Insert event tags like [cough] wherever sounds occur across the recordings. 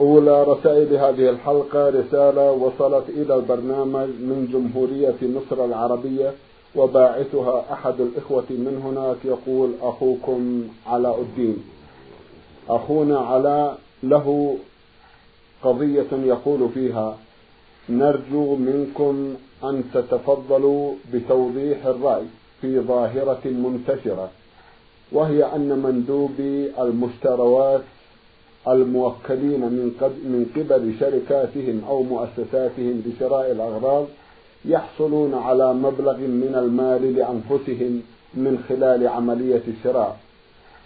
أولى رسائل هذه الحلقة رسالة وصلت إلى البرنامج من جمهورية مصر العربية وباعثها أحد الإخوة من هناك يقول أخوكم علاء الدين. أخونا علاء له قضية يقول فيها نرجو منكم أن تتفضلوا بتوضيح الرأي في ظاهرة منتشرة وهي أن مندوبي المشتروات الموكلين من من قبل شركاتهم أو مؤسساتهم لشراء الأغراض يحصلون على مبلغ من المال لأنفسهم من خلال عملية الشراء.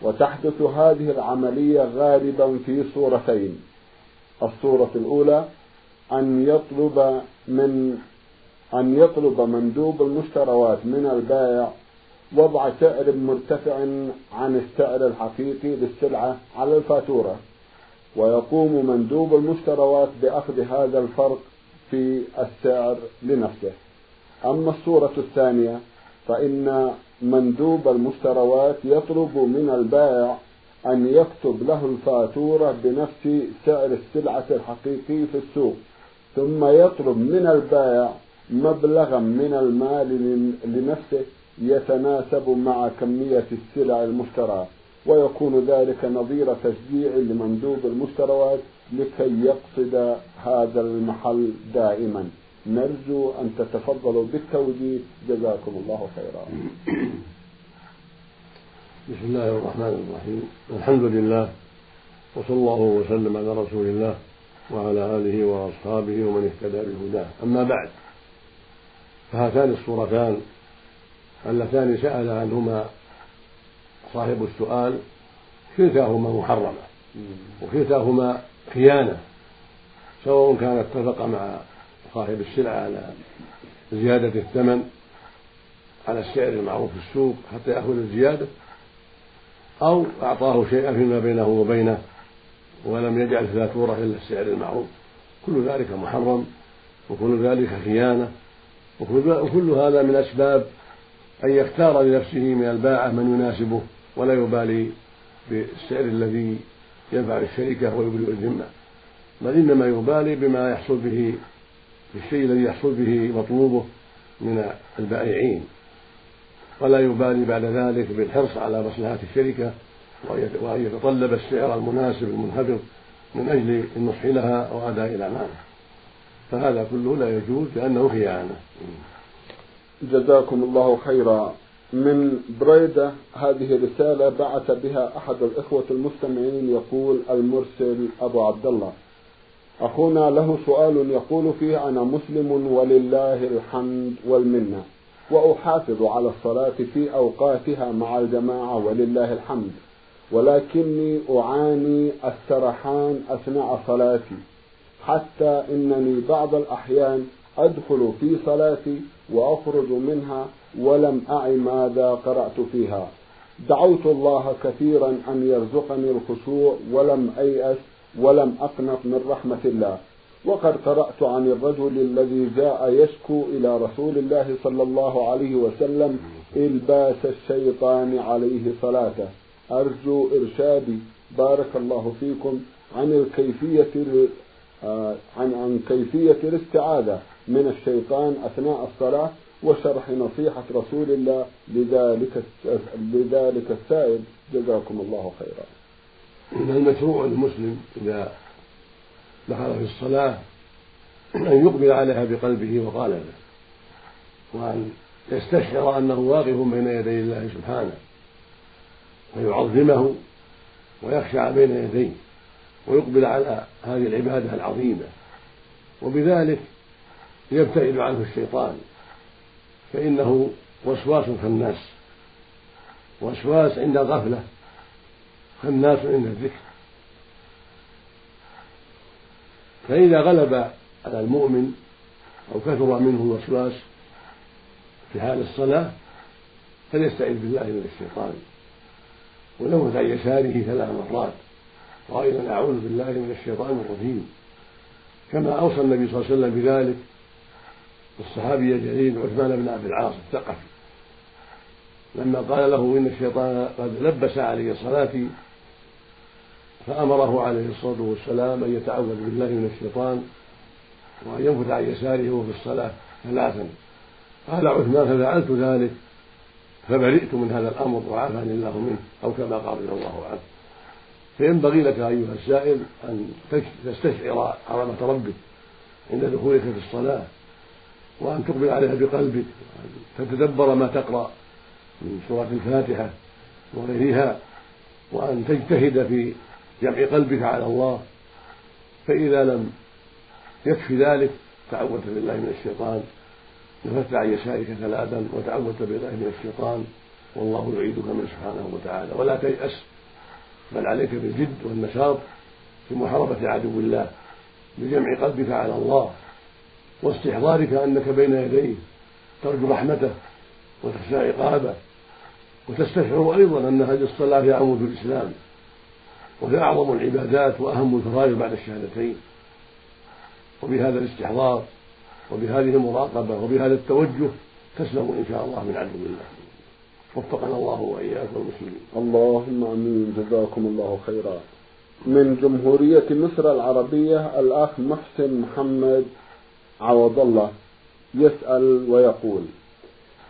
وتحدث هذه العملية غالبا في صورتين. الصورة الأولى أن يطلب من أن يطلب مندوب المشتروات من البائع وضع سعر مرتفع عن السعر الحقيقي للسلعة على الفاتورة. ويقوم مندوب المشتروات بأخذ هذا الفرق في السعر لنفسه. أما الصورة الثانية فإن مندوب المشتروات يطلب من البائع أن يكتب له الفاتورة بنفس سعر السلعة الحقيقي في السوق ثم يطلب من البائع مبلغا من المال لنفسه يتناسب مع كمية السلع المشتراه. ويكون ذلك نظير تشجيع لمندوب المشتروات لكي يقصد هذا المحل دائما. نرجو أن تتفضلوا بالتوجيه. جزاكم الله خيرا. بسم الله الرحمن الرحيم. الحمد لله وصلى الله وسلم على رسول الله وعلى آله وأصحابه ومن اهتدى بهداه. أما بعد فهاتان الصورتان اللتان سأل عنهما صاحب السؤال كلتاهما محرمة وكلتاهما خيانة سواء كان اتفق مع صاحب السلعة على زيادة الثمن على السعر المعروف في السوق حتى يأخذ الزيادة أو أعطاه شيئا فيما بينه وبينه ولم يجعل الفاتورة إلا السعر المعروف. كل ذلك محرم وكل ذلك خيانة وكل هذا من أسباب أن يختار لنفسه من الباعة من يناسبه. ولا يبالي بالسعر الذي ينفع الشركة ويبرئ الذمة. بل إنما يبالي بما يحصل به بالشيء الذي يحصل به مطلوبه من البائعين. ولا يبالي بعد ذلك بالحرص على مصلحة الشركة وأن يتطلب السعر المناسب المنخفض من أجل النصح لها وأداء الأمانة. فهذا كله لا يجوز لأنه خيانة. جزاكم الله خيرا. من بريدة هذه رسالة بعث بها أحد الإخوة المستمعين يقول المرسل أبو عبد الله. أخونا له سؤال يقول فيه أنا مسلم ولله الحمد والمنة وأحافظ على الصلاة في أوقاتها مع الجماعة ولله الحمد ولكني أعاني السرحان أثناء صلاتي حتى إنني بعض الأحيان أدخل في صلاتي وأخرج منها ولم أعي ماذا قرأت فيها. دعوت الله كثيرا أن يرزقني الخشوع ولم أيأس ولم أقنط من رحمة الله. وقد قرأت عن الرجل الذي جاء يشكو إلى رسول الله صلى الله عليه وسلم إلباس الشيطان عليه صلاته. أرجو إرشادي. بارك الله فيكم. عن الكيفية آه، عن عن كيفية الاستعاذة من الشيطان أثناء الصلاة. وشرح نصيحة رسول الله لذلك لذلك السائل. جزاكم الله خيرا. من المشروع للمسلم إذا دخل في الصلاة أن يقبل عليها بقلبه وقالبه وأن يستشعر أنه واقف بين يدي الله سبحانه فيعظمه ويخشع بين يديه ويقبل على هذه العبادة العظيمة. وبذلك يبتعد عنه الشيطان. فإنه وسواس خناس. وسواس عند الغفلة خناس عند الذكر. فإذا غلب على المؤمن أو كثر منه الوسواس في حال الصلاة فليستعذ بالله من الشيطان. ولو عن يساره ثلاث مرات قائلا أعوذ بالله من الشيطان الرجيم. كما أوصى النبي صلى الله عليه وسلم بذلك الصحابي الجليل عثمان بن عبد العاص الثقفي. لما قال له إن الشيطان قد لبس علي صلاتي فأمره عليه الصلاة والسلام أن يتعوذ بالله من الشيطان وأن ينفث عن يساره وهو في الصلاة ثلاثا. قال عثمان ففعلت ذلك فبرئت من هذا الأمر وعافاني الله منه. أو كما قال رضي الله عنه. فينبغي لك أيها السائل أن تستشعر عظمة ربك عند دخولك في الصلاة. وأن تقبل عليها بقلبك وأن تتدبر ما تقرأ من سورة الفاتحة وغيرها وأن تجتهد في جمع قلبك على الله فإذا لم يكفي ذلك تعوذت بالله من الشيطان. نفثت عن يسارك ثلاثا وتعوذت بالله من الشيطان. والله يعيدك منه سبحانه وتعالى. ولا تيأس بل عليك بالجد والنشاط في محاربة عدو الله بجمع قلبك على الله. واستحضارك أنك بين يديه ترجو رحمته وتخشى عقابه وتستشعر أيضا أن هذه الصلاة هي عمود الإسلام وهي أعظم العبادات وأهم الفرائض بعد الشهادتين. وبهذا الاستحضار وبهذه المراقبة وبهذا التوجه تسلم إن شاء الله من عدو الله. وفقنا الله وإياكم المسلمين. اللهم آمين. جزاكم الله خيرا. من جمهورية مصر العربية الأخ محسن محمد عوض الله يسأل ويقول.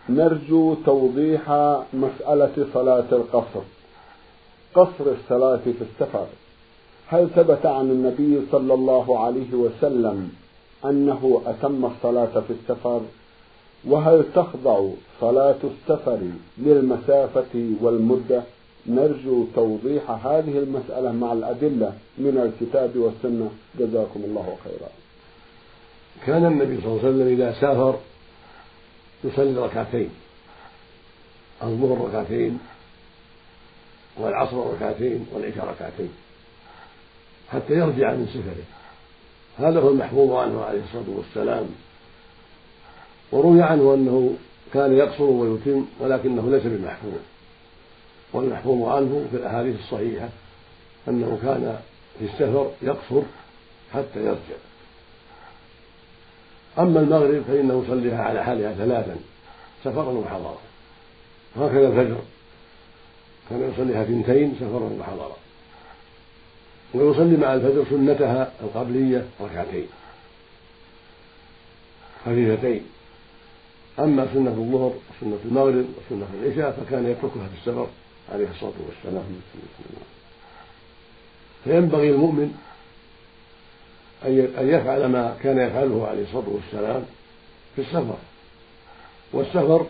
نرجو توضيح مسألة صلاة القصر. قصر الصلاة في السفر. هل ثبت عن النبي صلى الله عليه وسلم أنه أتم الصلاة في السفر؟ وهل تخضع صلاة السفر للمسافة والمدة؟ نرجو توضيح هذه المسألة مع الأدلة من الكتاب والسنة. جزاكم الله خيرا. كان النبي صلى الله عليه وسلم إذا سافر يصلي ركعتين الظهر ركعتين والعصر ركعتين والعشاء ركعتين حتى يرجع من سفره. هذا هو المحفوظ عنه عليه الصلاة والسلام. وروي عنه أنه كان يقصر ويتم ولكنه ليس بمحفوظ والمحفوظ عنه في الأحاديث الصحيحة أنه كان في السفر يقصر حتى يرجع. أما المغرب فإنه يصليها على حالها ثلاثا سفرا وحضرا. وهكذا الفجر. كان يصليها اثنتين سفرا وحضرا. ويصلي مع الفجر سنتها القبلية ركعتين. خفيفتين. أما سنة الظهر وسنة المغرب وسنة العشاء فكان يتركها في السفر عليه الصلاة والسلام. فينبغي المؤمن أن يفعل ما كان يفعله عليه الصلاة والسلام في السفر والسفر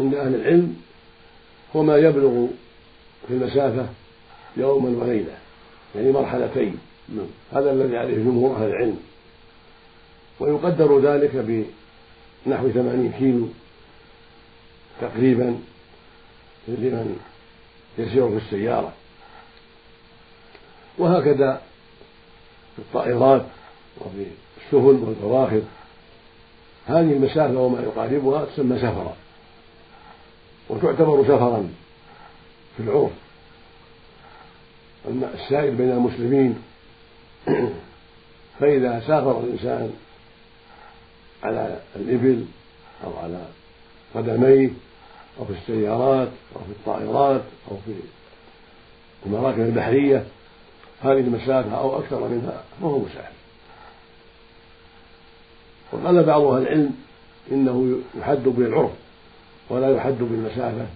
عند أهل العلم هو ما يبلغ في المسافة يوما وليلة يعني مرحلتين. هذا الذي عليه جمهور أهل العلم ويقدر ذلك بنحو ثمانين كيلو تقريبا لمن يسير في السيارة وهكذا في الطائرات وفي السفن والبواخر هذه المسافة وما يقاربها تسمى سفرا وتعتبر سفرا في العرف. أما السائر بين المسلمين [clears throat] فإذا سافر الإنسان على الإبل أو على قدميه أو في السيارات أو في الطائرات أو في المراكب البحرية هذه المسافة أو أكثر منها فهو مسافر وقال بعض أهل العلم إنه يحد بالعرف ولا يحد بالمسافة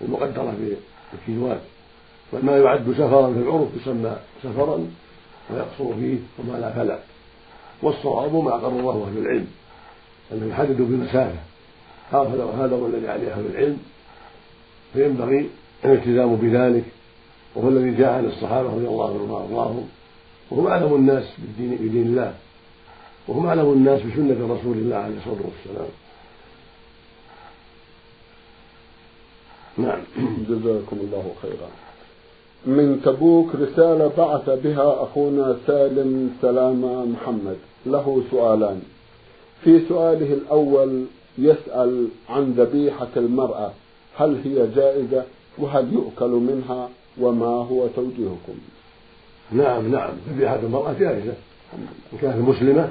المقدرة بالكيلوات. وما يعد سفرا في العرف يسمى سفرا ويقصر فيه وما لا فلا. والصواب ما قرره أهل العلم أنه يحدد بالمسافة. هذا هذا هو الذي عليه أهل العلم. فينبغي الالتزام بذلك وهو الذي جاء عن الصحابة رضي الله عنهم وأرضاهم. وهم أعلم الناس بدين, بدين الله. وهم أعلم الناس بسنة رسول الله عليه الصلاة والسلام. نعم. جزاكم الله خيرا. من تبوك رسالة بعث بها أخونا سالم سلامة محمد. له سؤالان. في سؤاله الأول يسأل عن ذبيحة المرأة. هل هي جائزة؟ وهل يؤكل منها؟ وما هو توجيهكم. نعم نعم. ذبيحة المرأة جائزة. إن كانت مسلمة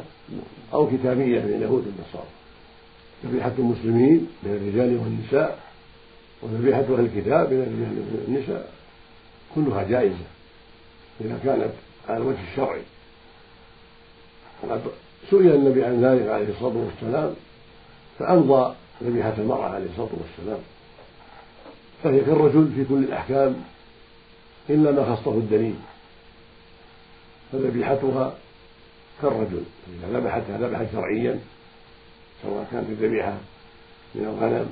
أو كتابية من اليهود والنصارى. ذبيحة المسلمين من الرجال والنساء وذبيحة أهل الكتاب من الرجال والنساء. كلها جائزة. إذا كانت على الوجه الشرعي سئل النبي عن ذلك عليه الصلاة والسلام فأمضى ذبيحة المرأة عليه الصلاة والسلام. فهي كالرجل في كل الأحكام. إلا ما خصه الدليل. فذبيحتها كالرجل. إذا ذبحتها ذبحا شرعيا سواء كانت الذبيحة من الغنم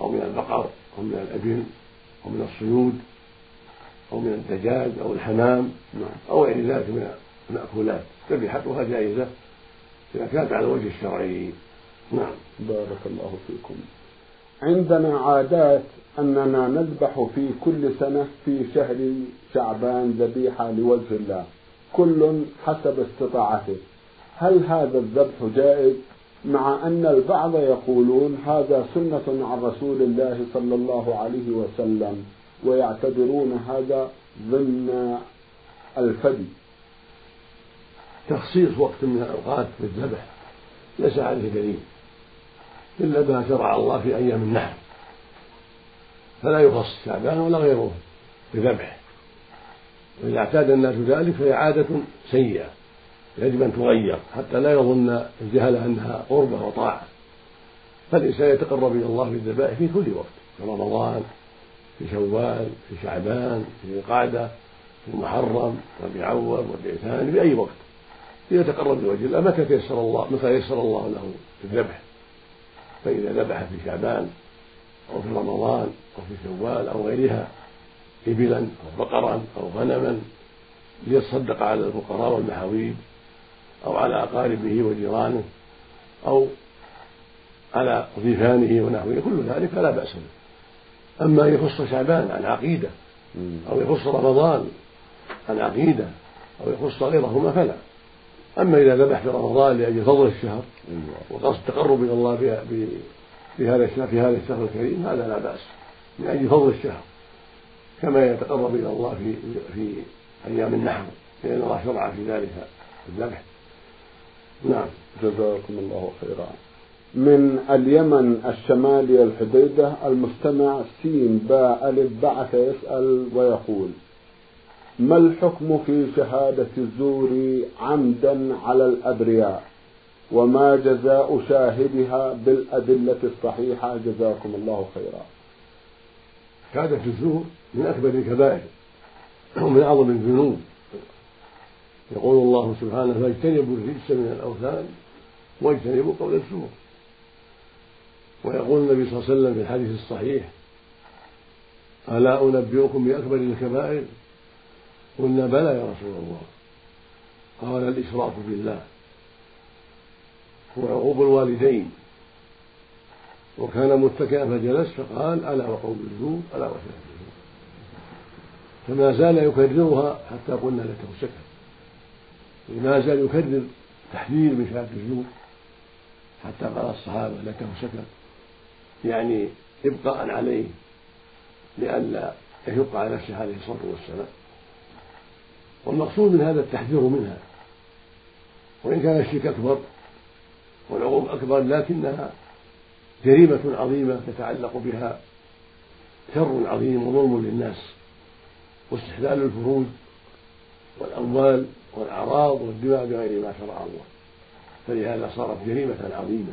أو من البقر أو من الإبل أو من الصيود أو من الدجاج أو الحمام أو غير ذلك من المأكولات. ذبيحتها جائزة إذا كانت على الوجه الشرعي. نعم. بارك الله فيكم. عندنا عادات أننا نذبح في كل سنة في شهر شعبان ذبيحة لوجه الله كل حسب استطاعته. هل هذا الذبح جائز؟ مع أن البعض يقولون هذا سنة عن رسول الله صلى الله عليه وسلم ويعتبرون هذا ضمن الفدي. تخصيص وقت من الأوقات بالذبح ليس عليه دليل إلا ما شرع الله في أيام النحر. فلا يخص شعبان ولا غيره بذبح وإذا اعتاد الناس ذلك فهي عادة سيئة. يجب أن تغير حتى لا يظن الجهل أنها قربة وطاعة فالإنسان يتقرب إلى الله بالذبائح في كل وقت في رمضان في شوال في شعبان في القعدة في المحرم ربيع أول ربيع ثاني في أي وقت. ليتقرب لوجه الله. متى تيسر الله متى يسر الله له الذبح؟ فإذا ذبح في شعبان أو في رمضان أو في شوال أو غيرها إبلا أو بقرا أو غنما ليتصدق على الفقراء والمحاويج أو على أقاربه وجيرانه أو على ضيفانه ونحوه كل ذلك فلا بأس به. أما أن يخص شعبان عن عقيدة أو يخص رمضان عن عقيدة أو يخص غيرهما فلا. أما إذا ذبح في رمضان لأجل فضل الشهر وقصد التقرب إلى الله في هذا الشهر في هذا الشهر الكريم هذا لا بأس من أجل فضل الشهر كما يتقرب إلى الله في في أيام النحر لأن الله شرع في ذلك الذبح. نعم. جزاكم الله خيرا. من اليمن الشمالي الحديدة المستمع سين باء ألف بعث يسأل ويقول ما الحكم في شهادة الزور عمدا على الأبرياء؟ وما جزاء شاهدها بالأدلة الصحيحة. جزاكم الله خيرا. شهادة الزور من أكبر الكبائر ومن أعظم الذنوب. يقول الله سبحانه فاجتنبوا الرجس من الأوثان واجتنبوا قول الزور. ويقول النبي صلى الله عليه وسلم في الحديث الصحيح ألا أنبئكم بأكبر الكبائر؟ قلنا بلى يا رسول الله. قال الإشراك بالله. وعقوق الوالدين. وكان متكئا فجلس فقال ألا وقول الزور ألا وشهادة الزور فما زال يكررها حتى قلنا لته سكت ما زال يكرر تحذير من شهادة الزور حتى قال الصحابة لته سكت يعني إبقاء عليه لئلا يشق على نفسه عليه الصلاة والسلام. والمقصود من هذا التحذير منها وإن كان الشرك أكبر والعقوق أكبر لكنها جريمة عظيمة تتعلق بها شر عظيم وظلم للناس واستحلال الفروج والأموال والأعراض والدماء بغير ما شرع الله. فلهذا صارت جريمة عظيمة.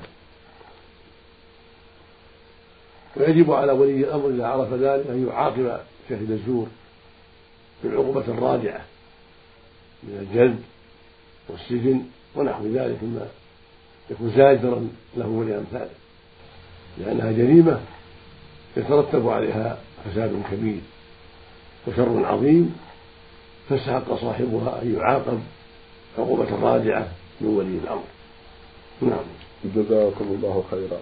ويجب على ولي الأمر إذا عرف ذلك أن يعاقب شاهد الزور بالعقوبة الرادعة من الجلد والسجن ونحو ذلك مما يكون زاجرا له ولأمثاله. لأنها جريمة يترتب عليها فساد كبير وشر عظيم فاستحق صاحبها أن يعاقب عقوبة راجعة من ولي الأمر. نعم. جزاكم الله خيرا.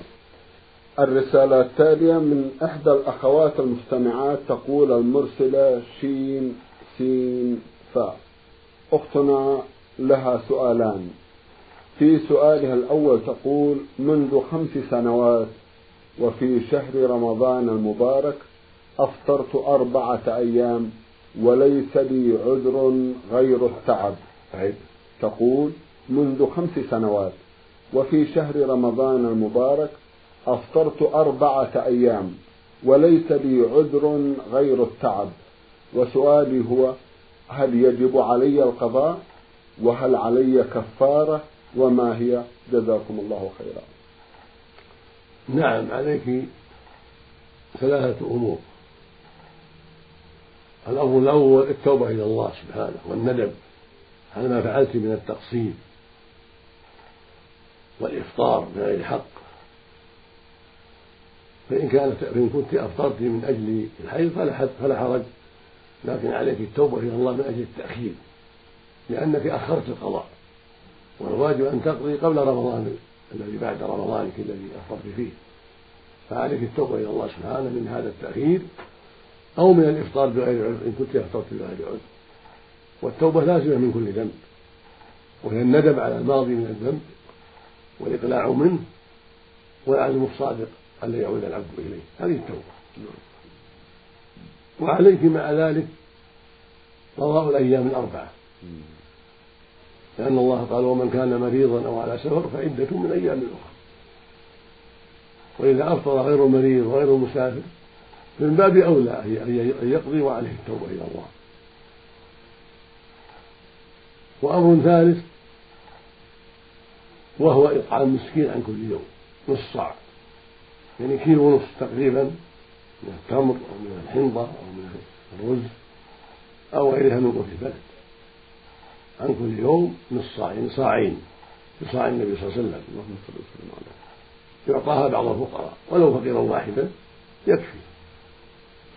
الرسالة التالية من إحدى الأخوات المستمعات تقول المرسلة شين سين فاء أختنا لها سؤالان. في سؤالها الأول تقول منذ خمس سنوات وفي شهر رمضان المبارك أفطرت أربعة أيام وليس لي عذر غير التعب. تقول منذ خمس سنوات وفي شهر رمضان المبارك أفطرت أربعة أيام وليس لي عذر غير التعب. وسؤالي هو هل يجب علي القضاء؟ وهل علي كفارة؟ وما هي؟ جزاكم الله خيرا. نعم عليك ثلاثة أمور. الأمر الأول التوبة إلى الله سبحانه والندم على ما فعلت من التقصير والإفطار بغير حق. فإن كانت فإن كنت أفطرت من أجل الحيض فلا فلا حرج. لكن عليك التوبة إلى الله من أجل التأخير لأنك أخرت القضاء. والواجب أن تقضي قبل رمضان الذي بعد رمضانك الذي أفطرت فيه. فعليك التوبة إلى الله سبحانه من هذا التأخير أو من الإفطار بغير عذر إن كنت أفطرت بغير عذر. والتوبة لازمة من كل ذنب وهي الندم على الماضي من الذنب والإقلاع منه والعزم الصادق ألا يعود العبد إليه. هذه التوبة. وعليك مع ذلك قضاء الأيام الأربعة. لأن الله قال ومن كان مريضا أو على سفر فعدة من أيام أخرى. وإذا أفطر غير المريض وغير المسافر من باب أولى أن يقضي وعليه التوبة إلى الله. وأمر ثالث وهو إطعام مسكين عن كل يوم نص صاع يعني كيلو ونص تقريبا من التمر أو من الحنطة أو من الرز أو غيرها من قوت البلد. عن كل يوم نص صاع يعني صاعين بصاع النبي صلى الله عليه وسلم. يعطاها بعض الفقراء ولو فقيرا واحدا يكفي.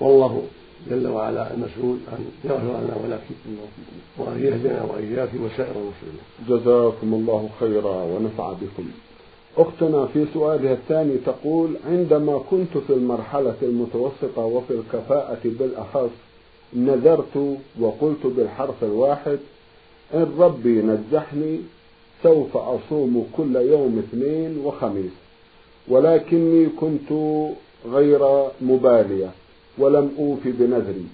والله جل وعلا المسؤول أن يغفر لنا ولك وأن يهدنا وإياك وسائر المسلمين. جزاكم الله خيرا ونفع بكم. أختنا في سؤالها الثاني تقول عندما كنت في المرحلة المتوسطة وفي الكفاءة بالأخص نذرت وقلت بالحرف الواحد إن ربي نجحني سوف أصوم كل يوم اثنين وخميس ولكني كنت غير مبالية ولم أوف بنذري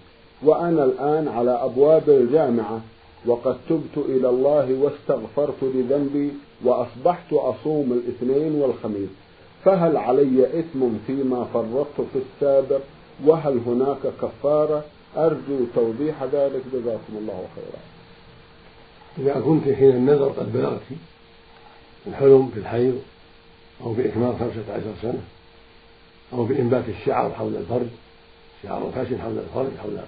وأنا الآن على أبواب الجامعة وقد تبت إلى الله واستغفرت لذنبي وأصبحت أصوم الاثنين والخميس. فهل علي إثم فيما فرطت في السابق؟ وهل هناك كفارة؟ أرجو توضيح ذلك. جزاكم الله خيرا. إذا كنت حين النذر قد بلغت الحلم في الحيض أو بإكمال خمسة عشر سنة أو بإنبات الشعر حول الفرج شعر خشن حول الفرج حول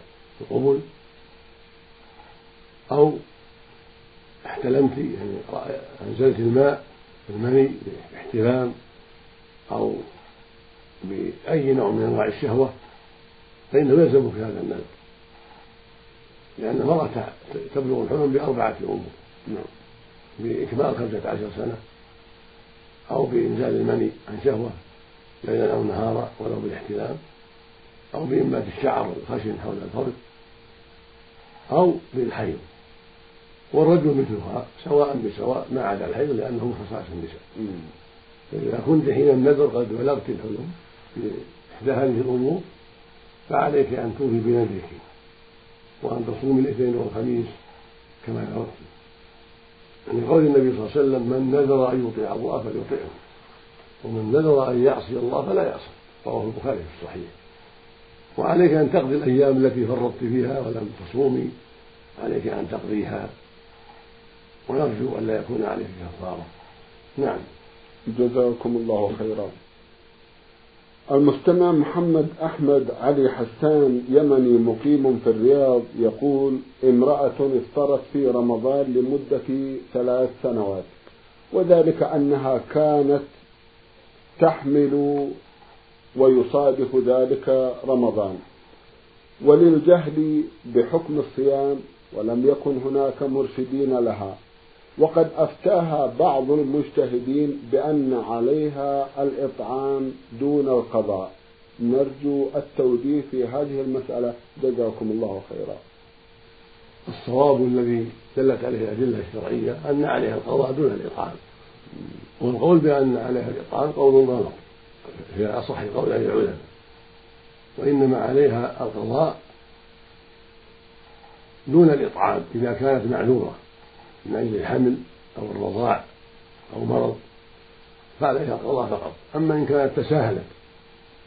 القبل أو احتلمت يعني أنزلت الماء المني باحتلام أو بأي نوع من أنواع الشهوة فإنه يلزمك هذا النذر. لأن المرأة تبلغ الحلم بأربعة أمور. نعم. بإكمال خمسة عشر سنة أو بإنزال المني عن شهوة ليلا أو نهارا ولو بالاحتلام أو بإنبات الشعر الخشن حول الفرد أو بالحيض. والرجل مثلها سواء بسواء ما عدا الحيض لأنه من خصائص النساء فإذا كنت حين النذر قد بلغت الحلم في إحدى هذه الأمور فعليك أن توفي بنذرك. وأن تصوم الاثنين والخميس كما نذرت من قول النبي صلى الله عليه وسلم من نذر أن يطيع الله فليطيعه ومن نذر أن يعصي الله فلا يعصي. رواه البخاري في الصحيح. وعليك أن تقضي الأيام التي فرطت فيها ولم تصومي عليك أن تقضيها ونرجو أن لا يكون عليك كفارة. نعم. جزاكم الله خيرا. المستمع محمد أحمد علي حسان يمني مقيم في الرياض يقول امرأة افطرت في رمضان لمدة ثلاث سنوات وذلك أنها كانت تحمل ويصادف ذلك رمضان. وللجهل بحكم الصيام ولم يكن هناك مرشدين لها. وقد أفتاها بعض المجتهدين بأن عليها الإطعام دون القضاء. نرجو التوجيه في هذه المسألة. جزاكم الله خيرا. الصواب الذي دلت عليه الأدلة الشرعية أن عليها القضاء دون الإطعام. والقول بأن عليها الإطعام قول غلط في أصح قول أهل العلماء. وإنما عليها القضاء دون الإطعام إذا كانت معذورة. من أجل الحمل أو الرضاع أو مرض فعليها القضاء فقط. أما إن كانت تساهلت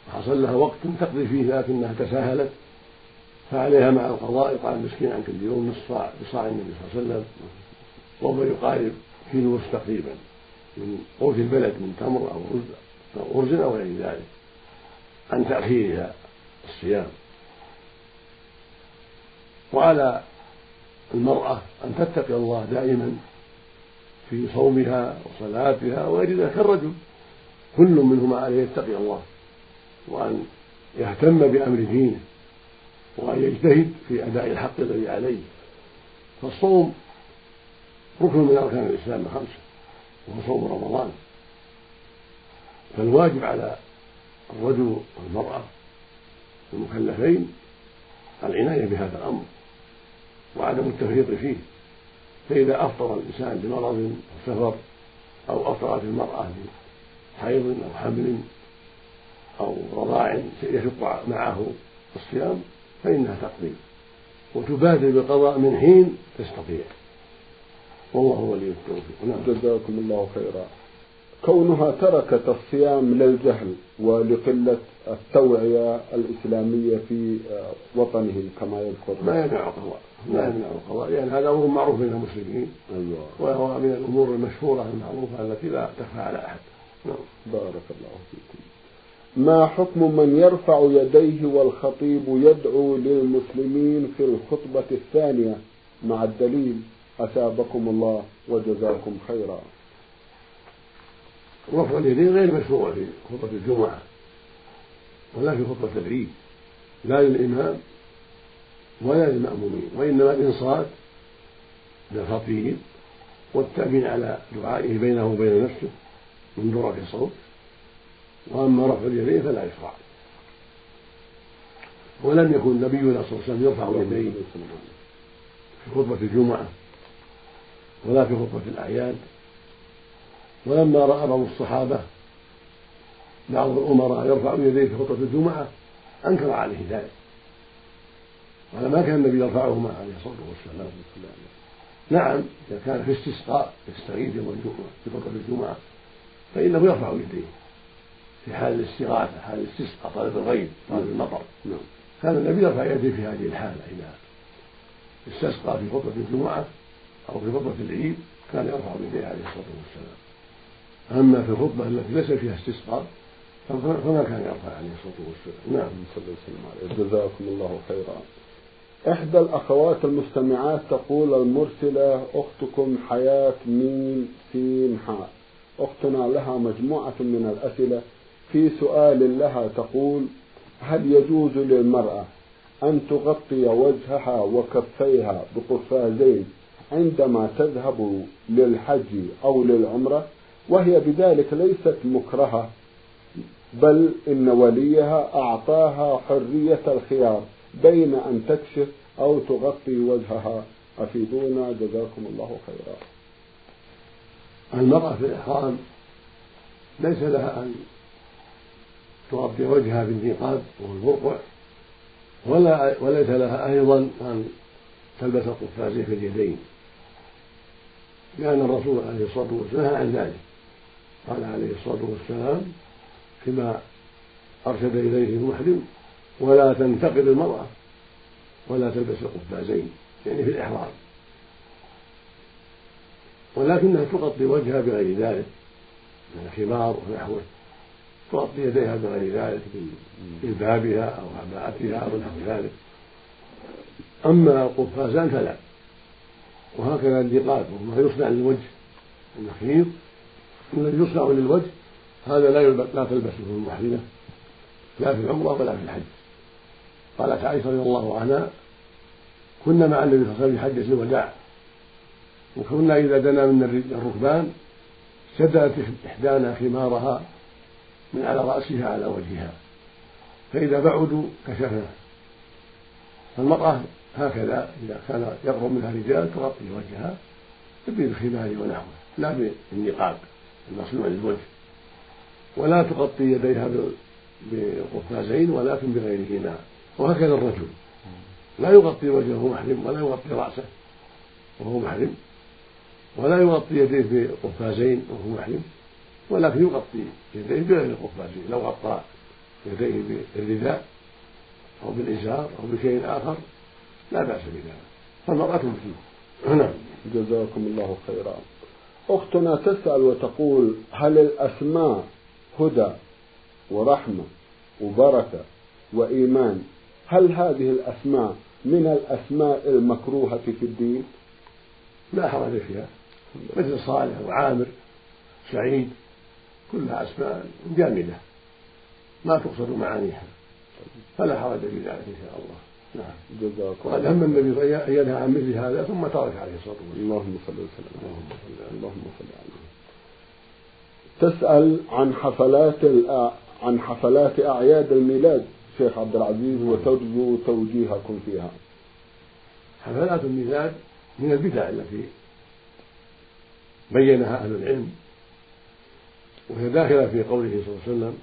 وحصل لها وقت تقضي فيه لكنها تساهلت فعليها مع القضاء إطعام مسكين عن كل يوم نصف صاع بصاع النبي صلى الله عليه وسلم وهو يقارب كيلو تقريبا من قوت البلد من تمر أو رز أو أرز أو غير ذلك عن تأخيرها الصيام. وعلى المرأة أن تتقي الله دائما في صومها وصلاتها وغير ذلك. كالرجل كل منهما عليه يتقي الله وأن يهتم بأمر دينه وأن يجتهد في أداء الحق الذي عليه. فالصوم ركن من أركان الإسلام الخمسة وهو صوم رمضان. فالواجب على الرجل والمرأة المكلفين العناية بهذا الأمر. وعدم التفريط فيه. فإذا أفطر الإنسان بمرض أو سفر أو أفطرت المرأة بحيض أو حمل أو رضاع يشق معه الصيام فإنها تقضي. وتبادر بالقضاء من حين تستطيع. والله ولي التوفيق. نعم. جزاكم الله خيرا. كونها تركت الصيام للجهل ولقلة التوعية الإسلامية في وطنهم كما يذكر. ما يمنع ما يمنع القضاء. لأن هذا أمر معروف بين المسلمين. وهو من الأمور المشهورة المعروفة التي لا تخفى على أحد. نعم. بارك الله فيكم. ما حكم من يرفع يديه والخطيب يدعو للمسلمين في الخطبة الثانية؟ مع الدليل أثابكم الله وجزاكم خيرا. رفع اليدين غير مشروع في خطبة الجمعة ولا في خطبة العيد. لا للإمام ولا للمأمومين وإنما الإنصات للخطيب والتأمين على دعائه بينه وبين نفسه من درة الصوت وأما رفع اليدين فلا يشرع ولم يكن نبينا صلى الله عليه وسلم يرفع يديه في خطبة الجمعة ولا في خطبة الأعياد. ولما رأى بعض الصحابة بعض الأمراء يرفع يديه في خطبة الجمعة أنكر عليه ذلك. قال ما كان النبي يرفعهما عليه الصلاة والسلام. نعم إذا كان في استسقاء يستغيث يوم الجمعة في خطبة الجمعة فإنه يرفع يديه في حال الاستغاثة حال الاستسقاء طلب الغيث طلب المطر. نعم. كان النبي يرفع يديه في هذه الحالة إذا استسقى في خطبة الجمعة أو في خطبة العيد كان يرفع يديه عليه الصلاة والسلام. أما في الخطبة التي ليس فيها استسقاء فما كان يرفع عليه الصلاة والسلام. نعم. صلى الله عليه وسلم. جزاكم الله خيرا. إحدى الأخوات المستمعات تقول المرسلة أختكم حياة ميم سين حاء أختنا لها مجموعة من الأسئلة. في سؤال لها تقول هل يجوز للمرأة أن تغطي وجهها وكفيها بقفازين عندما تذهب للحج أو للعمرة؟ وهي بذلك ليست مكرهة بل إن وليها أعطاها حرية الخيار. بين أن تكشف أو تغطي وجهها. أفيدونا. جزاكم الله خيرا. المرأة في الإحرام ليس لها أن تغطي وجهها بالنقاب والبرقع ولا وليس لها أيضا أن تلبس القفازين في اليدين. لأن الرسول عليه الصلاة والسلام عن ذلك. قال عليه الصلاة والسلام فيما أرشد إليه المحرم ولا تنتقد المرأة ولا تلبس القفازين يعني في الإحرام. ولكنها تغطي وجهها بغير ذلك من الخمار ونحوه تغطي يديها بغير ذلك بجلبابها أو عباءتها أو نحو ذلك. أما القفازان فلا. وهكذا النقاب وما يصنع للوجه النخيط الذي يصنع للوجه هذا لا لا تلبسه المحرمة لا في العمرة ولا في الحج. قالت عائشة رضي الله عنها كنا مع النبي صلى الله عليه وسلم حجة الوداع وكنا إذا دنا من الركبان شدت إحدانا خمارها من على رأسها على وجهها فإذا بعدوا كشفنا. فالمرأة هكذا إذا كان يقرب منها رجال تغطي وجهها بالخمار ونحوه لا بالنقاب المصنوع للوجه. ولا تغطي يديها بقفازين ولكن بغيرهما. وهكذا الرجل. لا يغطي وجهه محرم ولا يغطي رأسه وهو محرم ولا يغطي يديه بقفازين وهو محرم ولكن يغطي يديه بغير القفازين لو غطى يديه بالرداء أو بالإزار أو بشيء آخر لا بأس بذلك. فالمرأة فيه. نعم. جزاكم الله خيرا. أختنا تسأل وتقول هل الأسماء هدى ورحمة وبركة وإيمان؟ هل هذه الأسماء من الأسماء المكروهة في الدين؟ لا حرج فيها. مثل صالح وعامر سعيد كلها أسماء جامدة. ما تقصد معانيها. فلا حرج في ذلك إن شاء الله. نعم. جزاكم وقد هم النبي ان ينهى عن مثل هذا ثم ترك عليه الصلاة والسلام. اللهم صل وسلم. اللهم صل عليه. تسأل عن حفلات عن حفلات أعياد الميلاد. شيخ عبد العزيز وترجو توجيهكم فيها. حفلات الميلاد من البدع التي بينها أهل العلم وهي داخلة في قوله صلى الله عليه وسلم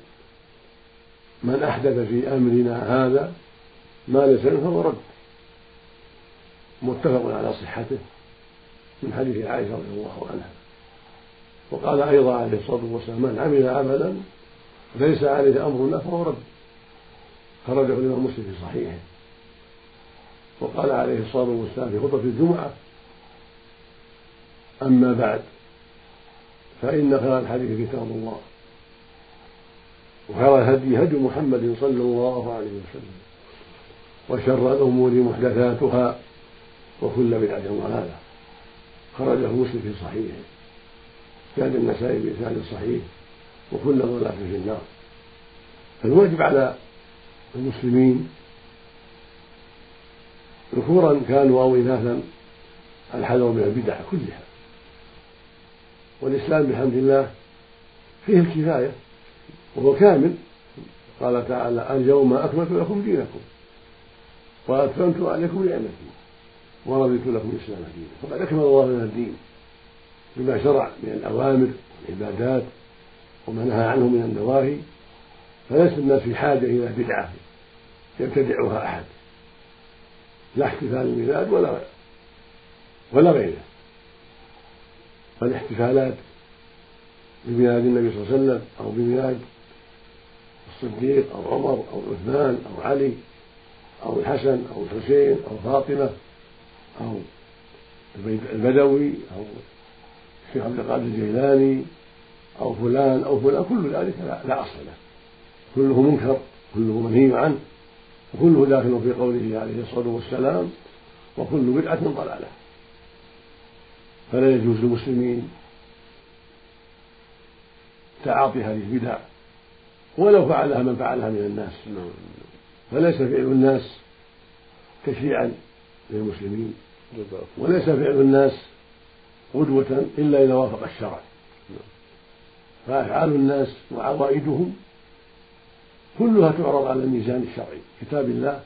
من أحدث في أمرنا هذا ما ليس منه فهو رد. متفق على صحته من حديث عائشة رضي الله عنها. وقال أيضا عليه الصلاة والسلام من عمل عملا ليس عليه أمرنا فهو رد. خرجه الإمام مسلم في صحيحه. وقال عليه الصلاة والسلام في خطبة الجمعة أما بعد فإن خير الحديث كتاب الله. وخير الهدي هدي محمد صلى الله عليه وسلم. وشر الأمور محدثاتها وكل بدعة ضلالة. خرجه مسلم في صحيحه. كان النسائي بإسناد صحيح وكل ضلالة في النار. فالواجب على المسلمين ذكورا كانوا أو إناثا الحذر من البدع كلها. والإسلام بحمد الله فيه الكفاية وهو كامل. قال تعالى اليوم أكملت لكم دينكم وأتممت عليكم نعمتي ورضيت لكم الإسلام دينا. فقد أكمل الله لنا الدين بما شرع من الأوامر والعبادات وما نهى عنه من النواهي فليس الناس في حاجة إلى بدعة. يبتدعها أحد. لا احتفال الميلاد ولا ولا غيره. والاحتفالات بميلاد النبي صلى الله عليه وسلم أو بميلاد الصديق أو عمر أو عثمان أو علي أو الحسن أو الحسين أو فاطمة أو البدوي أو الشيخ عبد القادر الجيلاني أو فلان أو فلان كل ذلك لا أصل له. كله منكر كله منهي عنه. وكله داخل في قوله عليه الصلاة والسلام وكل بدعة ضلالة. فلا يجوز للمسلمين تعاطي هذه البدع ولو فعلها من فعلها من الناس. فليس فعل الناس تشريعا للمسلمين وليس فعل الناس قدوة إلا إذا وافق الشرع. فأفعال الناس وعوائدهم كلها تعرض على الميزان الشرعي كتاب الله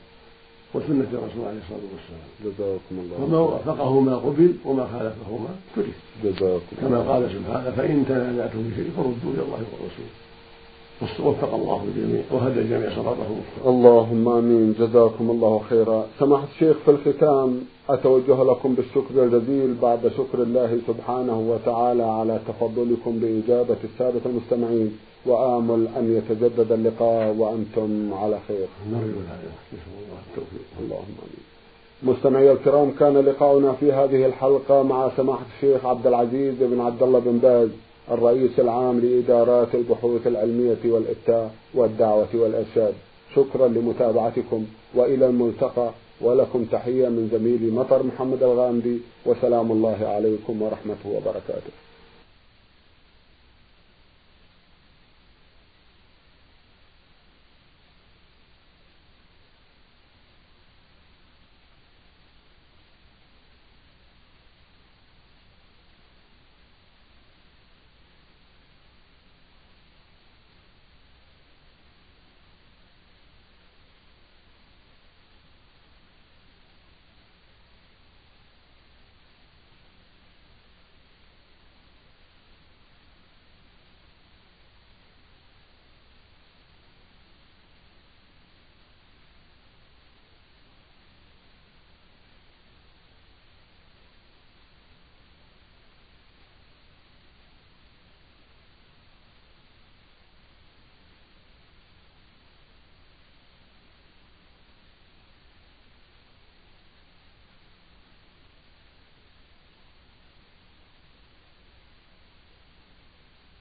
وسنة الرسول عليه الصلاة والسلام. جزاكم الله وما وافقهما قبل وما خالفهما ترك جزاكم كما قال سبحانه فإن تنازعتم في شيء فردوا إلى الله والرسول. وفق الله الجميع وهدى الجميع صراطه اللهم آمين. جزاكم الله خيرا. سماحة الشيخ في الختام أتوجه لكم بالشكر الجزيل بعد شكر الله سبحانه وتعالى على تفضلكم بإجابة السادة المستمعين. وآمل أن يتجدد اللقاء وأنتم على خير. اللهم آمين. مستمعي الكرام كان لقاؤنا في هذه الحلقة مع سماحة الشيخ عبد العزيز بن عبد الله بن باز. الرئيس العام لإدارات البحوث العلمية والإفتاء والدعوة والإرشاد. شكرا لمتابعتكم وإلى الملتقى ولكم تحية من زميلي مطر محمد الغامدي وسلام الله عليكم ورحمته وبركاته.